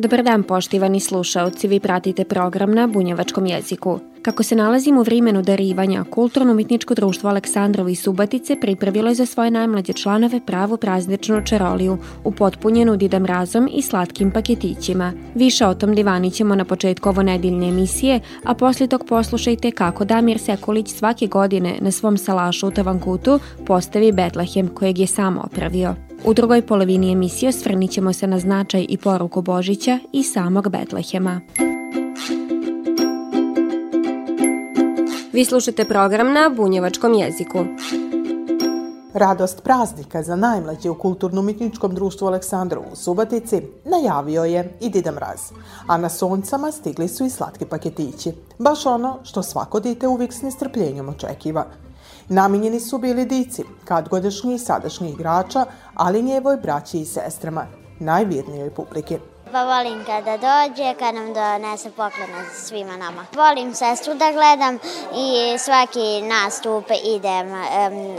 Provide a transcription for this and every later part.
Dobar dan poštivani slušaoci, vi pratite program na bunjevačkom jeziku. Kako se nalazimo u vrimenu darivanja, Kulturno-umitničko društvo Aleksandrovi Subatice pripravilo je za svoje najmlađe članove pravu prazničnu čaroliju, upotpunjenu Dida mrazom i slatkim paketićima. Više o tom divani ćemo na početku ovo nedeljne emisije, a poslije tog poslušajte kako Damir Sekulić svake godine na svom salašu u Tavankutu postavi Betlehem kojeg je samo opravio. U drugoj polovini emisije osvrnit ćemo se na značaj i poruku Božića i samog Betlehema. Vi slušate program na bunjevačkom jeziku. Radost praznika za najmlađe u kulturno-umetničkom društvu Aleksandrovu u Subatici najavio je i Dida Mraz, a na soncama stigli su i slatki paketići. Baš ono što svako dite uvijek s nestrpljenjom očekiva – Namenjeni su bili dici, kadgodašnji i sadašnji igrača, ali njevoj braći i sestrama, najvirnijoj publike. Pa volim kada dođe, kad nam donese poklone svima nama. Volim sestru da gledam i svaki nastup idem um,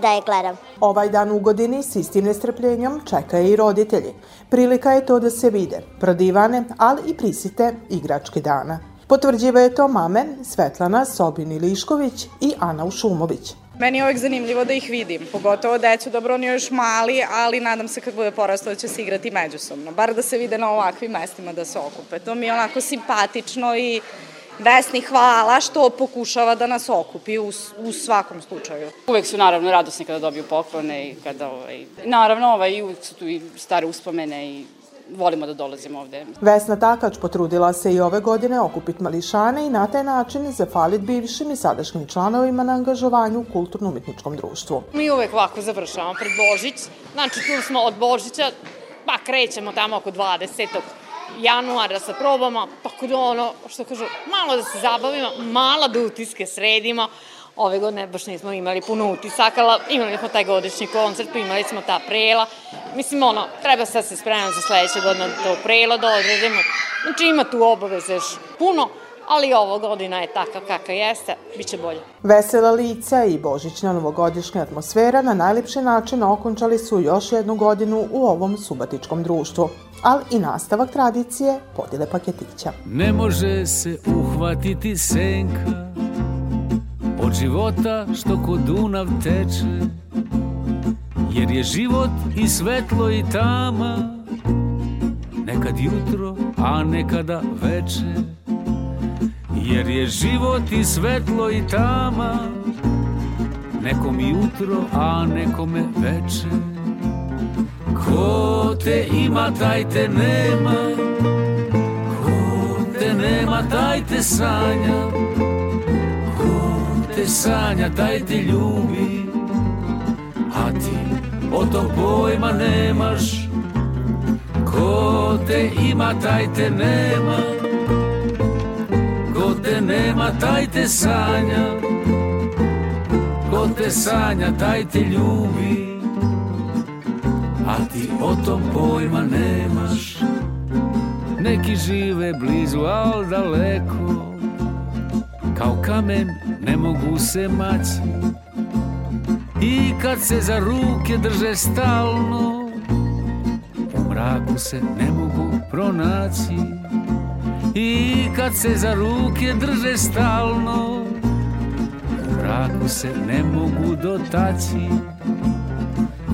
da je gledam. Ovaj dan u godini s istim nestrpljenjom čekaju i roditelji. Prilika je to da se vide, prodivane, ali i prisite igračke dana. Potvrđivaju to mame Svetlana Sobin-Ilišković i Ana Ušumović. Meni je uvek zanimljivo da ih vidim, pogotovo decu, dobro oni još mali, ali nadam se kad bude porastao da će se igrati međusobno, bar da se vide na ovakvim mestima da se okupe. To mi je onako simpatično i Vesni hvala što pokušava da nas okupi u, u svakom slučaju. Uvek su naravno radosni kada dobiju poklone i kada ovaj, naravno ovaj, uvek su tu i stare uspomene i volimo da dolazimo ovde. Vesna Takač potrudila se i ove godine okupiti mališane i na taj način zafaliti bivšim i sadašnjim članovima na angažovanju u kulturno-umetničkom društvu. Mi uvek ovako završavamo pred Božić. Znači tu smo od Božića, pa krećemo tamo oko 20 januara sa probama, pa kod ono, što kažu, malo da se zabavimo, malo da utiske sredimo, Ove godine baš nismo imali puno utisaka, ali imali smo taj godišnji koncert, pa imali smo ta prela. Mislim, ono, treba sad se spremati za sledeće godine da to prelo da odredimo. Znači, ima tu obaveze još puno, ali ovo godina je taka kaka jeste, bit će bolje. Vesela lica i božićna novogodišnja atmosfera na najlepši način okončali su još jednu godinu u ovom subatičkom društvu ali i nastavak tradicije podile paketića. Ne može se uhvatiti senka života što kod Dunav teče. Jer je život i svetlo i tama Nekad jutro, a nekada veče. Jer je život i svetlo i tama Nekom jutro, a nekome veče. Ko te ima, taj te nema. Ko te nema, taj te sanja te sanja, taj te ljubi. A ti o to pojma nemaš. Ko te ima, taj te nema. Ko te nema, taj te sanja Ko te sanja, taj te ljubi. A ti o tom pojma nemaš. Neki žive blizu, al daleko. Kao kamen ne mogu se maći I kad se za ruke drže stalno U mraku se ne mogu pronaći. I kad se za ruke drže stalno U mraku se ne mogu dotaći.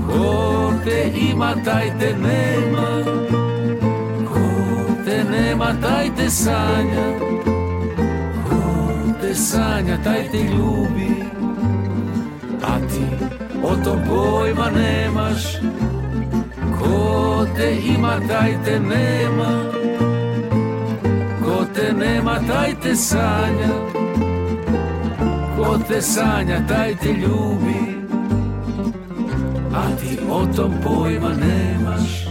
Ko te ima, taj te nema. Ko te nema, taj te sanja sanja, taj te ljubi. A ti o tom pojma nemaš. Ko te ima, taj te nema. Ko te nema, taj te sanja. Ko te sanja, taj te ljubi. A ti o tom pojma nemaš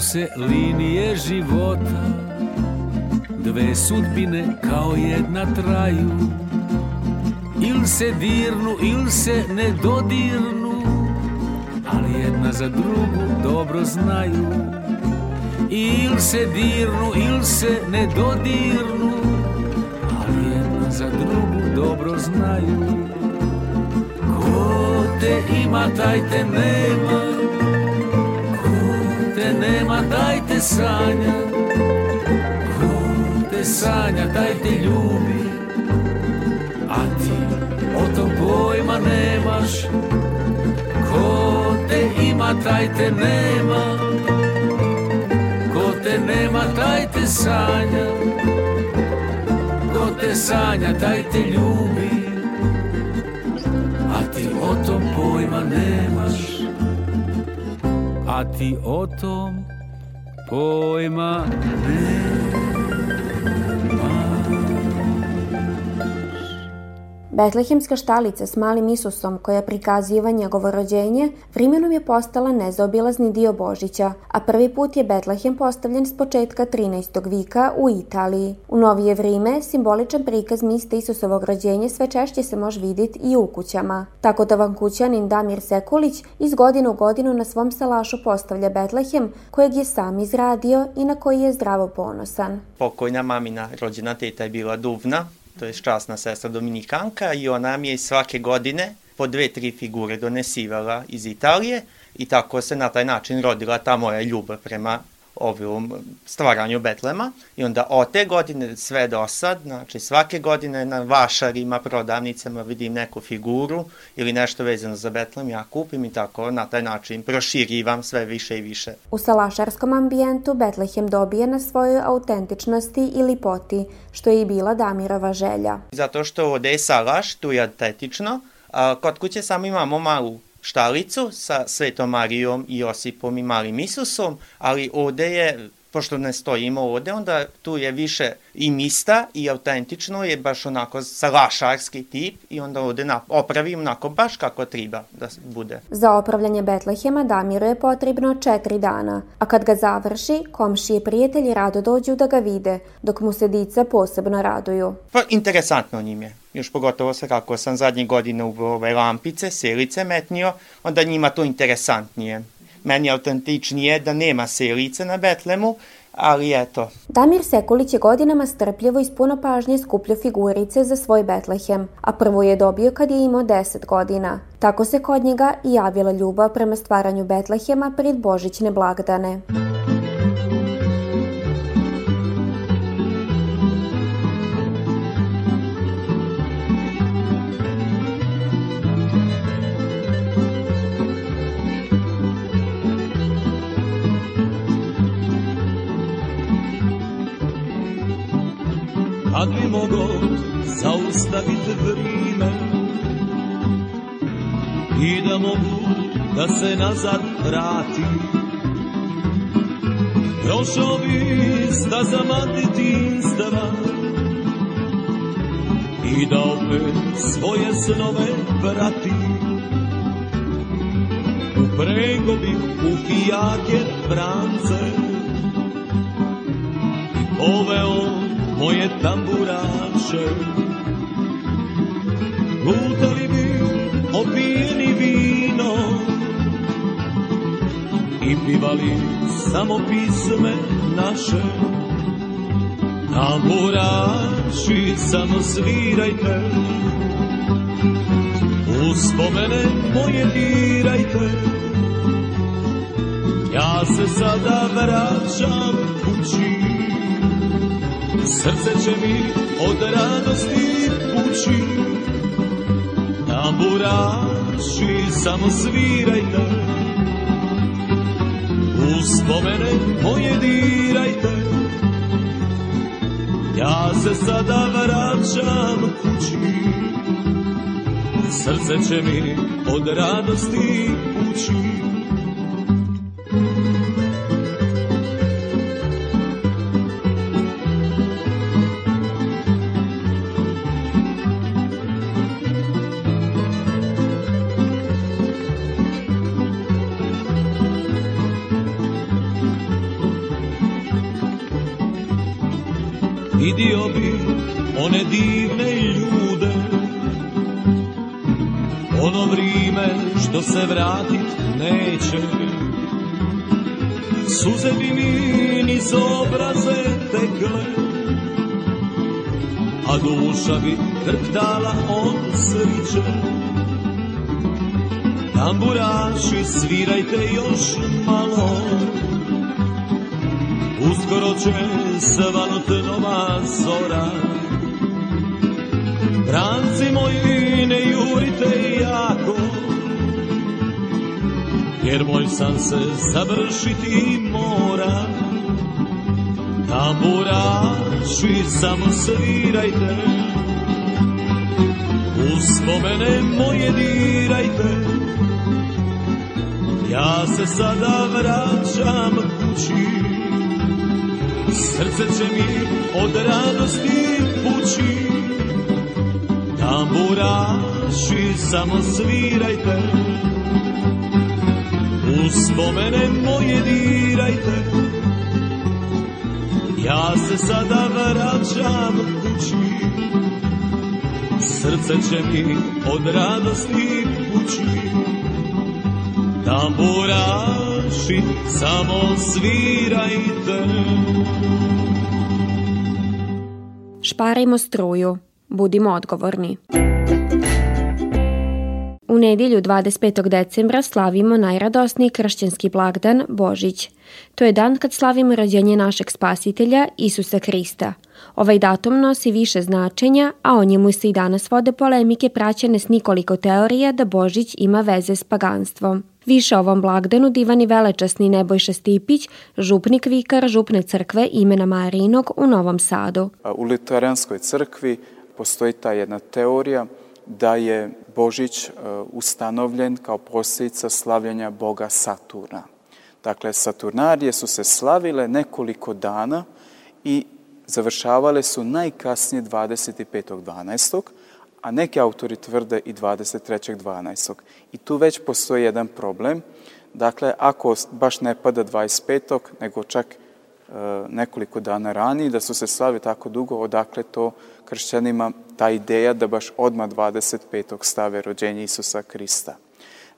se linije života. Dve sudbine kao jedna traju. Il se dirnu, il se ne dodirnu Ali jedna za drugu dobro znaju. Il se dirnu, il se ne dodirnu Ali jedna za drugu dobro znaju. Ko te ima, taj te nema te nema, taj sanja Ko te sanja, taj te ljubi. A ti o tom pojma nemaš. Ko te ima, taj te nema. Ko te nema, taj te sanja Ko te sanja, taj ljubi. A ti o tom pojma nemaš Ti o tom pojma Betlehemska štalica s malim Isusom koja prikaziva njegovo rođenje vrimenom je postala nezaobilazni dio Božića, a prvi put je Betlehem postavljen s početka 13. vika u Italiji. U novije vrime simboličan prikaz miste Isusovog rođenja sve češće se može vidjeti i u kućama. Tako da vam kućanin Damir Sekulić iz godine u godinu na svom salašu postavlja Betlehem kojeg je sam izradio i na koji je zdravo ponosan. Pokojna mamina rođena teta je bila Duvna, to je časna sestra Dominikanka i ona mi je svake godine po dve, tri figure donesivala iz Italije i tako se na taj način rodila ta moja ljubav prema ovom stvaranju Betlema i onda od te godine sve do sad, znači svake godine na vašarima, prodavnicama vidim neku figuru ili nešto vezano za Betlem, ja kupim i tako na taj način proširivam sve više i više. U salašarskom ambijentu Betlehem dobije na svojoj autentičnosti i lipoti, što je i bila Damirova želja. Zato što ovde je salaš, tu je autentično, a kod kuće samo imamo malu štalicu sa Svetom Marijom i Josipom i malim Isusom, ali ovde je pošto ne stojimo ovde, onda tu je više i mista i autentično je baš onako salašarski tip i onda ovde na, opravim onako baš kako treba da bude. Za opravljanje Betlehema Damiru je potrebno četiri dana, a kad ga završi, komšije i prijatelji rado dođu da ga vide, dok mu se dica posebno raduju. Pa interesantno njim je. Još pogotovo sa kako sam zadnje godine u ove lampice, selice metnio, onda njima to interesantnije meni autentičnije da nema selice na Betlemu, ali eto. Damir Sekulić je godinama strpljivo i s puno pažnje skupljao figurice za svoj Betlehem, a prvo je dobio kad je imao 10 godina. Tako se kod njega i javila ljubav prema stvaranju Betlehema pred Božićne blagdane. Kad bi mogo zaustaviti vrime I da mogu da se nazad vrati Prošao bi stazama detinstva I da opet svoje snove vrati Uprego bi u fijake vrance I poveo moje tamburaše. Lutali bi opijeni vino I pivali samo pisme naše. Tamburaši samo svirajte. Uspomene moje dirajte. Ja se sada vraćam kući Srce će mi od radosti pući Tamburaši samo svirajte Uspomene moje dirajte Ja se sada vraćam kući. Srce će mi od radosti pući vidio bi one divne ljude. Ono vrime što se vratit neće. Suze bi mi niz obraze tekle A duša bi trptala od sriće. Tamburaši svirajte još malo Uskoro će svanut nova zora. Branci moji ne jurite jako Jer moj san se završiti mora. Tamburaši samo svirajte Uspomene moje dirajte. Ja se sada vraćam kući Srce će mi od radosti pući Tamburaši samo svirajte. Uspomene moje dirajte. Ja se sada vraćam kući. Srce će mi od radosti pući Tamburaši naši, samo svirajte. Šparajmo stroju, bodimo odgovorni. U nedjelju 25. decembra slavimo najradosniji kršćanski blagdan Božić. To je dan kad slavimo rođenje našeg spasitelja Isusa Krista. Ovaj datum nosi više značenja, a o njemu se i danas vode polemike praćene s nikoliko teorija da Božić ima veze s paganstvom. Više o ovom blagdanu divani velečasni Nebojša Stipić, župnik vikar župne crkve imena Marinog u Novom Sadu. U Luteranskoj crkvi postoji ta jedna teorija da je Božić ustanovljen kao posljedica slavljanja Boga Saturna. Dakle, Saturnarije su se slavile nekoliko dana i završavale su najkasnije 25.12., a neki autori tvrde i 23.12. I tu već postoji jedan problem. Dakle, ako baš ne pada 25. nego čak e, nekoliko dana ranije, da su se slavi tako dugo, odakle to kršćanima ta ideja da baš odmah 25. stave rođenje Isusa Krista.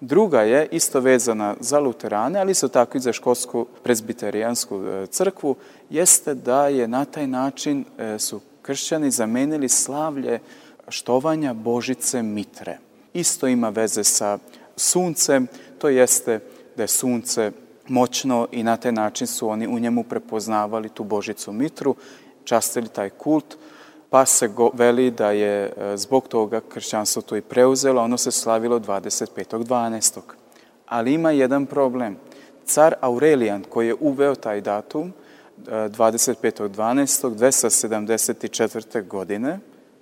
Druga je isto vezana za luterane, ali isto tako i za školsku prezbiterijansku e, crkvu, jeste da je na taj način e, su kršćani zamenili slavlje štovanja Božice Mitre. Isto ima veze sa suncem, to jeste da je sunce moćno i na taj način su oni u njemu prepoznavali tu Božicu Mitru, častili taj kult, pa se go, veli da je e, zbog toga kršćanstvo to i preuzelo, ono se slavilo 25.12. Ali ima jedan problem. Car Aurelijan, koji je uveo taj datum, 25.12. 274. godine,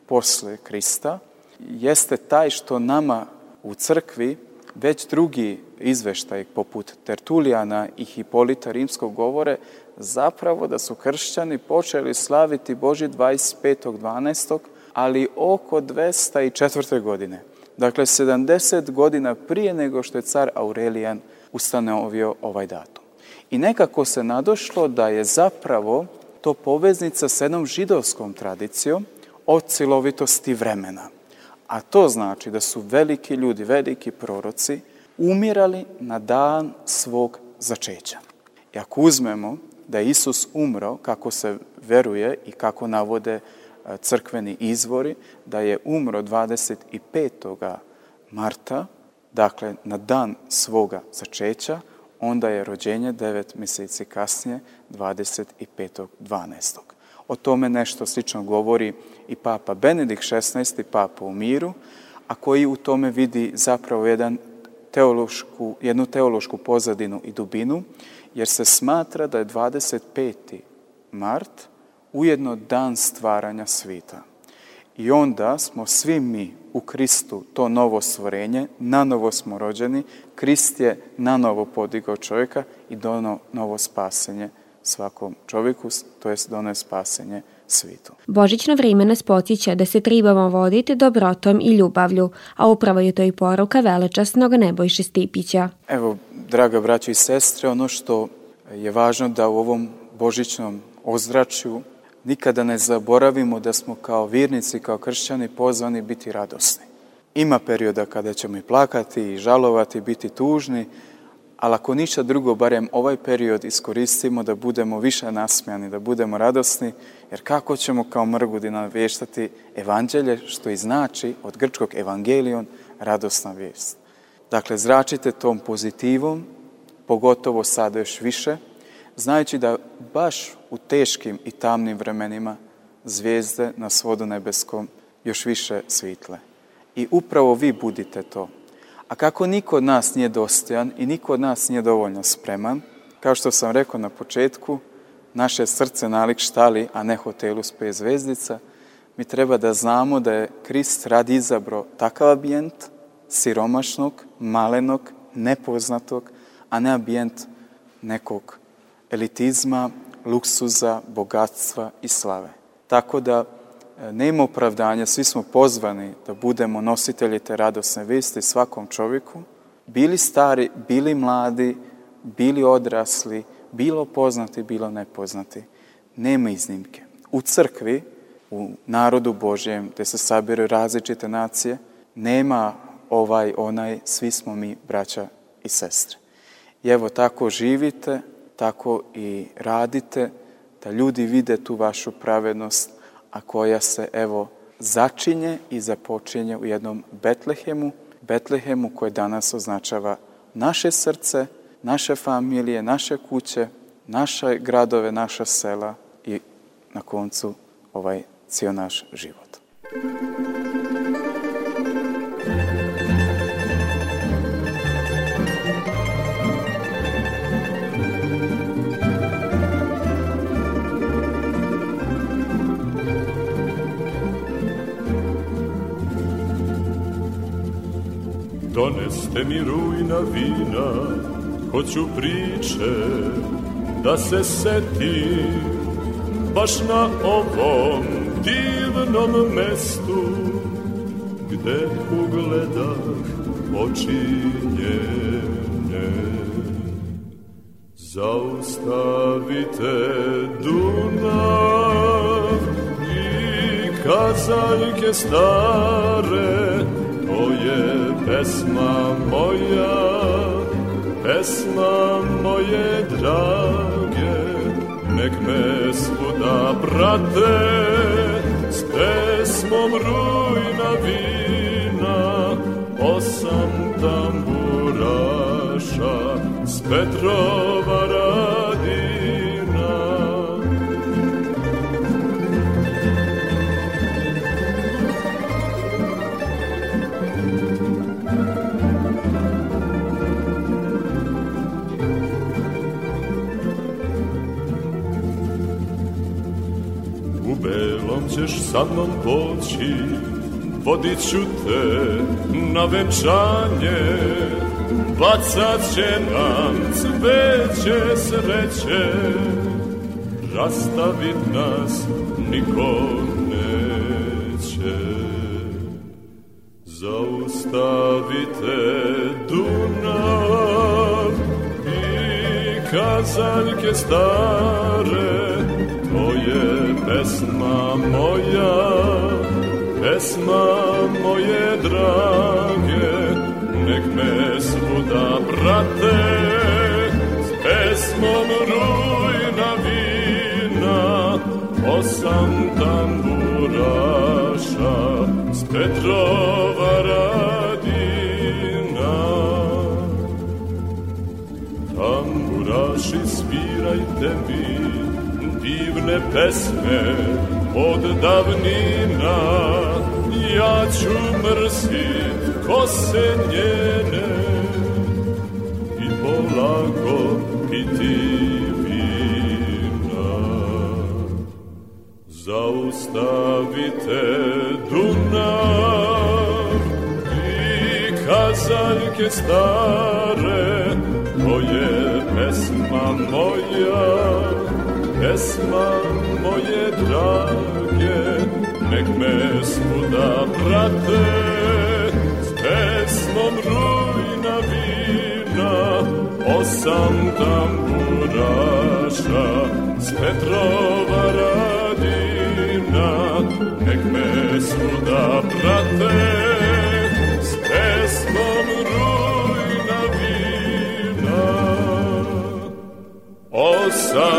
posle Krista, jeste taj što nama u crkvi već drugi izveštaj poput Tertulijana i Hipolita Rimskog govore zapravo da su kršćani počeli slaviti Boži 25.12. ali oko 204. godine. Dakle, 70 godina prije nego što je car Aurelijan ustanovio ovaj datum. I nekako se nadošlo da je zapravo to poveznica s jednom židovskom tradicijom od cilovitosti vremena. A to znači da su veliki ljudi, veliki proroci umirali na dan svog začeća. I ako uzmemo da je Isus umro, kako se veruje i kako navode e, crkveni izvori, da je umro 25. marta, dakle na dan svoga začeća, onda je rođenje devet mjeseci kasnije, 25.12. O tome nešto slično govori i papa Benedikt XVI, papa u miru, a koji u tome vidi zapravo jedan teološku, jednu teološku pozadinu i dubinu, jer se smatra da je 25. mart ujedno dan stvaranja svita. I onda smo svi mi u Kristu to novo stvorenje, na novo smo rođeni, Krist je na novo podigao čovjeka i dono novo spasenje svakom čovjeku, to jest dono je spasenje svitu. Božićno vrijeme nas podsjeća da se tribamo voditi dobrotom i ljubavlju, a upravo je to i poruka velečasnog Nebojše Stipića. Evo, draga braća i sestre, ono što je važno da u ovom božićnom ozračju nikada ne zaboravimo da smo kao vjernici, kao kršćani pozvani biti radosni. Ima perioda kada ćemo i plakati i žalovati, biti tužni, ali ako ništa drugo, barem ovaj period iskoristimo da budemo više nasmijani, da budemo radosni, jer kako ćemo kao mrgudi navještati evanđelje, što i znači od grčkog evangelion, radosna vijest. Dakle, zračite tom pozitivom, pogotovo sada još više, znajući da baš u teškim i tamnim vremenima zvijezde na svodu nebeskom još više svitle. I upravo vi budite to. A kako niko od nas nije dostojan i niko od nas nije dovoljno spreman, kao što sam rekao na početku, naše srce nalik štali, a ne hotelu s pet zvezdica, mi treba da znamo da je Krist radi izabro takav ambijent, siromašnog, malenog, nepoznatog, a ne ambijent nekog elitizma, luksuza, bogatstva i slave. Tako da nema opravdanja, svi smo pozvani da budemo nositelji te radosne vesti svakom čovjeku, bili stari, bili mladi, bili odrasli, bilo poznati, bilo nepoznati. Nema iznimke. U crkvi, u narodu Božjem, gdje se sabiru različite nacije, nema ovaj, onaj, svi smo mi braća i sestre. I evo tako živite, tako i radite, da ljudi vide tu vašu pravednost, a koja se, evo, začinje i započinje u jednom Betlehemu, Betlehemu koje danas označava naše srce, naše familije, naše kuće, naše gradove, naša sela i na koncu ovaj cijel naš život. Doneste mi rujna vina, hoću priče da se setim baš na ovom divnom mestu gde ugledah oči njene. Zaustavite Dunav i kazaljke stare, pesma moja, pesma moje drage, nek me svuda prate, s pesmom rujna vina, osam tamburaša, s Petrova belom ćeš sa mnom poći, vodit ću te na venčanje, bacat će nam cveće sreće, rastavit nas niko neće. Zaustavite Dunav i kazaljke stare, to je pesma moja, pesma moje drage, nek me svuda prate, s pesmom rujna vina, osam tamburaša, s Petrova pesme od davnina, ja ću mrsit kose njene i polako piti vina. Zaustavite Dunav i kazaljke stare, to je pesma moja, pesma moje drage, nek me svuda prate, s pesmom rujna vina, osam tamburaša, s Petrova radi. da prate s pesmom rujna vina. Osam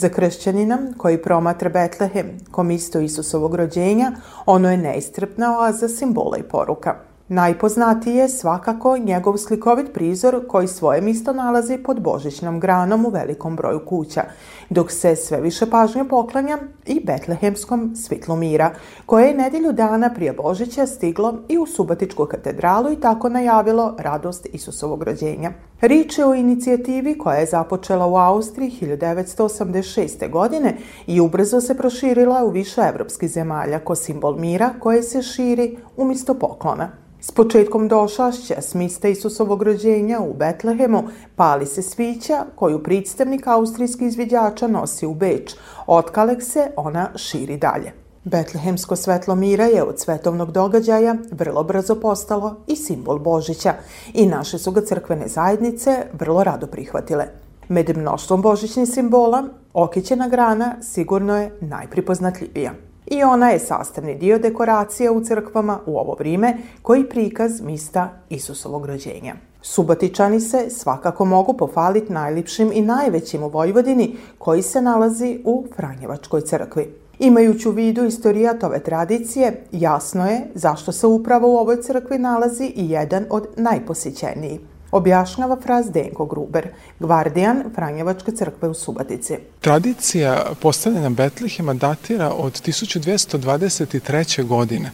Za kršćanina koji promatra Betlehem, kom isto Isusovog rođenja, ono je neistrpna oaza simbola i poruka. Najpoznatiji je svakako njegov slikovit prizor koji svoje misto nalazi pod božićnom granom u velikom broju kuća, dok se sve više pažnje poklanja i betlehemskom svitlu mira, koje je nedelju dana prije Božića stiglo i u Subatičku katedralu i tako najavilo radost Isusovog rođenja. Rič je o inicijativi koja je započela u Austriji 1986. godine i ubrzo se proširila u više evropskih zemalja ko simbol mira koje se širi umjesto poklona. S početkom došašća s mista Isusovog rođenja u Betlehemu pali se svića koju predstavnik austrijskih izviđača nosi u Beč. Otkalek se ona širi dalje. Betlehemsko svetlo mira je od svetovnog događaja vrlo brzo postalo i simbol Božića i naše su ga crkvene zajednice vrlo rado prihvatile. Med mnoštvom božićnih simbola, okićena grana sigurno je najpripoznatljivija. I ona je sastavni dio dekoracija u crkvama u ovo vrijeme koji prikaz mista Isusovog rođenja. Subatičani se svakako mogu pofaliti najlipšim i najvećim u Vojvodini koji se nalazi u Franjevačkoj crkvi. Imajući u vidu istorijat ove tradicije, jasno je zašto se upravo u ovoj crkvi nalazi i jedan od najposjećenijih. Objašnjava fraz Denko Gruber, gvardijan Franjevačke crkve u Subatici. Tradicija postavljanja Betlehema datira od 1223. godine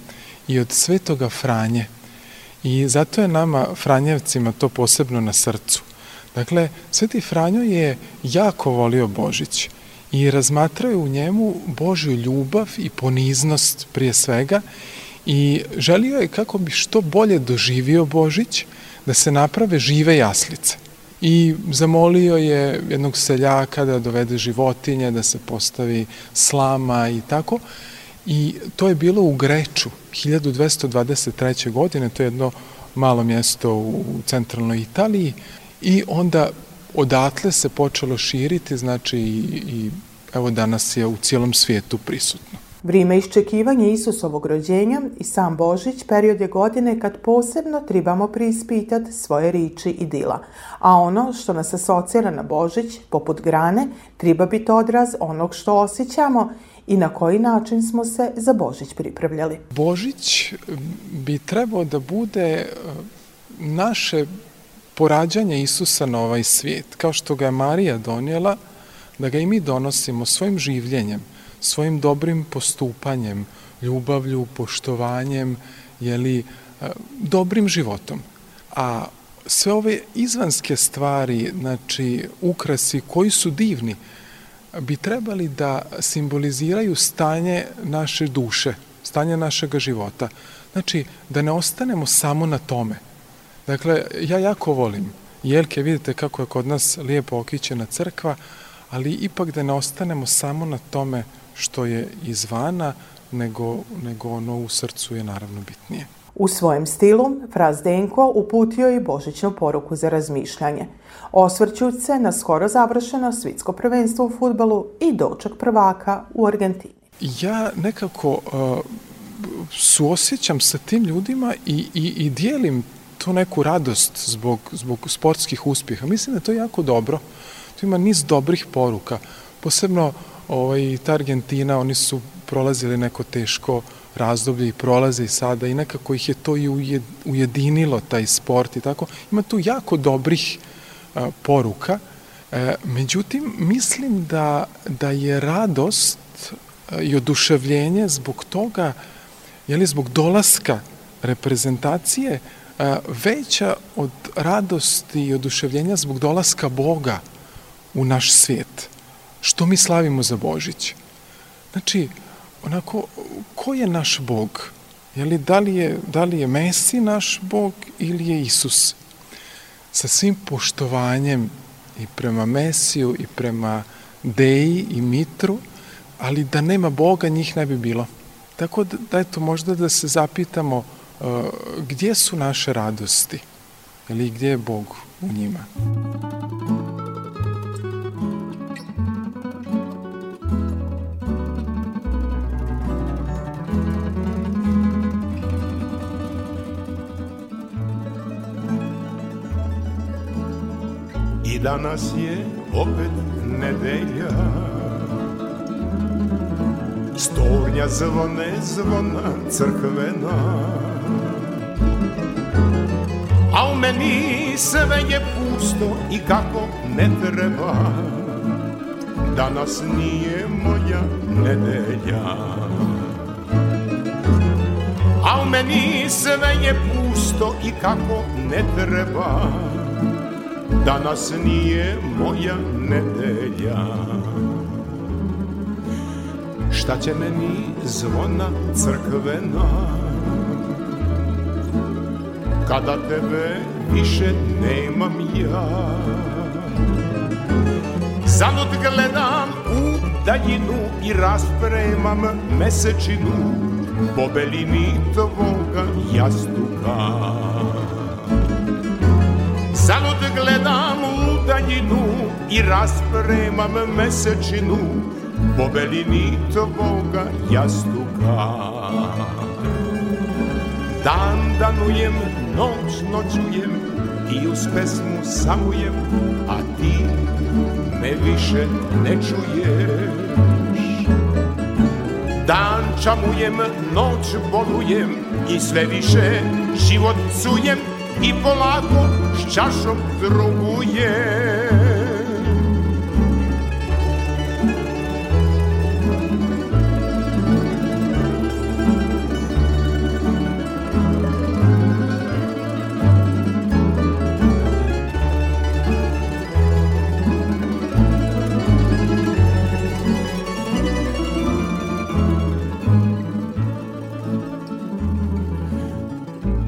i od svetoga Franje. I zato je nama, Franjevcima, to posebno na srcu. Dakle, Sveti Franjo je jako volio Božić i razmatraju u njemu Božju ljubav i poniznost prije svega i želio je kako bi što bolje doživio Božić, da se naprave žive jaslice. I zamolio je jednog seljaka da dovede životinje, da se postavi slama i tako. I to je bilo u Greču, 1223. godine, to je jedno malo mjesto u centralnoj Italiji. I onda odatle se počelo širiti, znači i, i evo danas je u cijelom svijetu prisutno. Vrijeme iščekivanja Isusovog rođenja i sam Božić period je godine kad posebno trebamo priispitati svoje riči i dila. A ono što nas asocira na Božić, poput grane, treba biti odraz onog što osjećamo i na koji način smo se za Božić pripravljali. Božić bi trebao da bude e, naše porađanje Isusa na ovaj svijet, kao što ga je Marija donijela, da ga i mi donosimo svojim življenjem, svojim dobrim postupanjem, ljubavlju, poštovanjem, jeli, e, dobrim životom. A sve ove izvanske stvari, znači ukrasi koji su divni, bi trebali da simboliziraju stanje naše duše, stanje našeg života. Znači, da ne ostanemo samo na tome. Dakle, ja jako volim jelke, vidite kako je kod nas lijepo okićena crkva, ali ipak da ne ostanemo samo na tome što je izvana, nego, nego ono u srcu je naravno bitnije. U svojem stilu, Fraz Denko uputio i božićnu poruku za razmišljanje. Osvrćući se na skoro završeno svitsko prvenstvo u futbalu i dočak prvaka u Argentini. Ja nekako uh, suosjećam sa tim ljudima i, i, i dijelim tu neku radost zbog, zbog sportskih uspjeha. Mislim da je to jako dobro. Tu ima niz dobrih poruka. Posebno ovaj, ta Argentina, oni su prolazili neko teško razdoblje i prolaze i sada i nekako ih je to i ujedinilo, taj sport i tako. Ima tu jako dobrih a, poruka. E, međutim, mislim da, da je radost a, i oduševljenje zbog toga, jeli, zbog dolaska reprezentacije a, veća od radosti i oduševljenja zbog dolaska Boga u naš svijet što mi slavimo za Božić. Znači, onako, ko je naš Bog? Je li, da, li je, da li je Mesi naš Bog ili je Isus? Sa svim poštovanjem i prema Mesiju i prema Deji i Mitru, ali da nema Boga njih ne bi bilo. Tako da, da eto, možda da se zapitamo uh, gdje su naše radosti? ili gdje je Bog u njima. I danas je opet nedelja. Stornja zvone zvona crkvena. A u meni sve je pusto i kako ne treba. Danas nije moja nedelja. A u meni sve je pusto i kako ne treba Danas nije moja nedelja. Šta će meni zvona crkvena? Kada tebe više nemam ja. Zalud gledam u daljinu i raspremam mesečinu Po belini tvoga jastuka daljinu i raspremam mesečinu Po belini tvoga jastuka. Dan danujem, noć noćujem i uz pesmu samujem A ti me više ne čuješ. Dan čamujem, noć bolujem i sve više život cujem i polako s čašom drugujem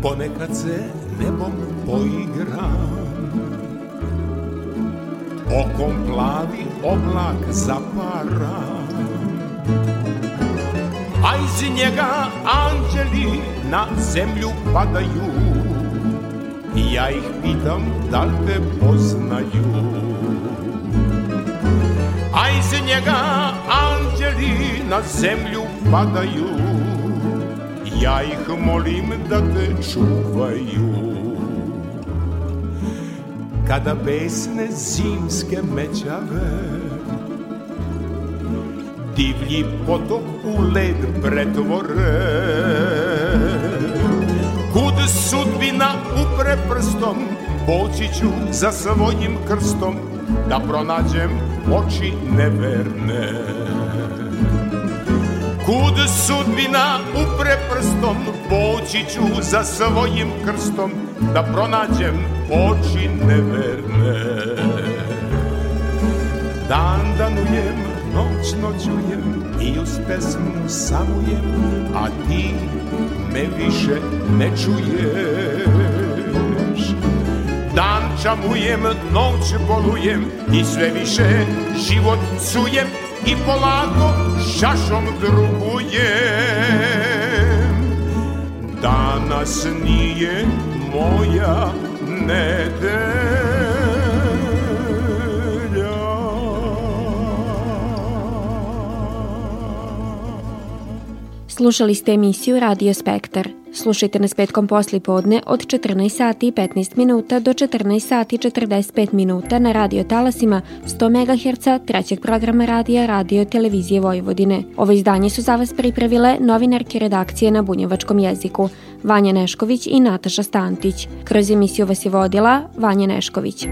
Ponekad se Okom plavi oblak zapara. A iz njega anđeli na zemlju padaju. I ja ih pitam da li te poznaju? A iz njega anđeli na zemlju padaju. Ja ih molim da te čuvaju Kada besne zimske mećave Divlji potok u led pretvore. Kud sudbina upre prstom Poći ću za svojim krstom Da pronađem oči neverne. Kud sudbina upre prstom, poći ću za svojim krstom, da pronađem oči neverne. Dan danujem, noć noćujem i uz pesmu samujem, a ti me više ne čuješ. Dan čamujem, noć bolujem i sve više život cujem i polako šašom drugujem Danas nije moja nedelja Slušali ste emisiju Radio Spektar. Slušajte nas petkom posli podne od 14 sati i 15 minuta do 14 sati i 45 minuta na radio talasima 100 MHz trećeg programa radija Radio Televizije Vojvodine. Ovo izdanje su za vas pripravile novinarke redakcije na bunjevačkom jeziku Vanja Nešković i Nataša Stantić. Kroz emisiju vas je vodila Vanja Nešković.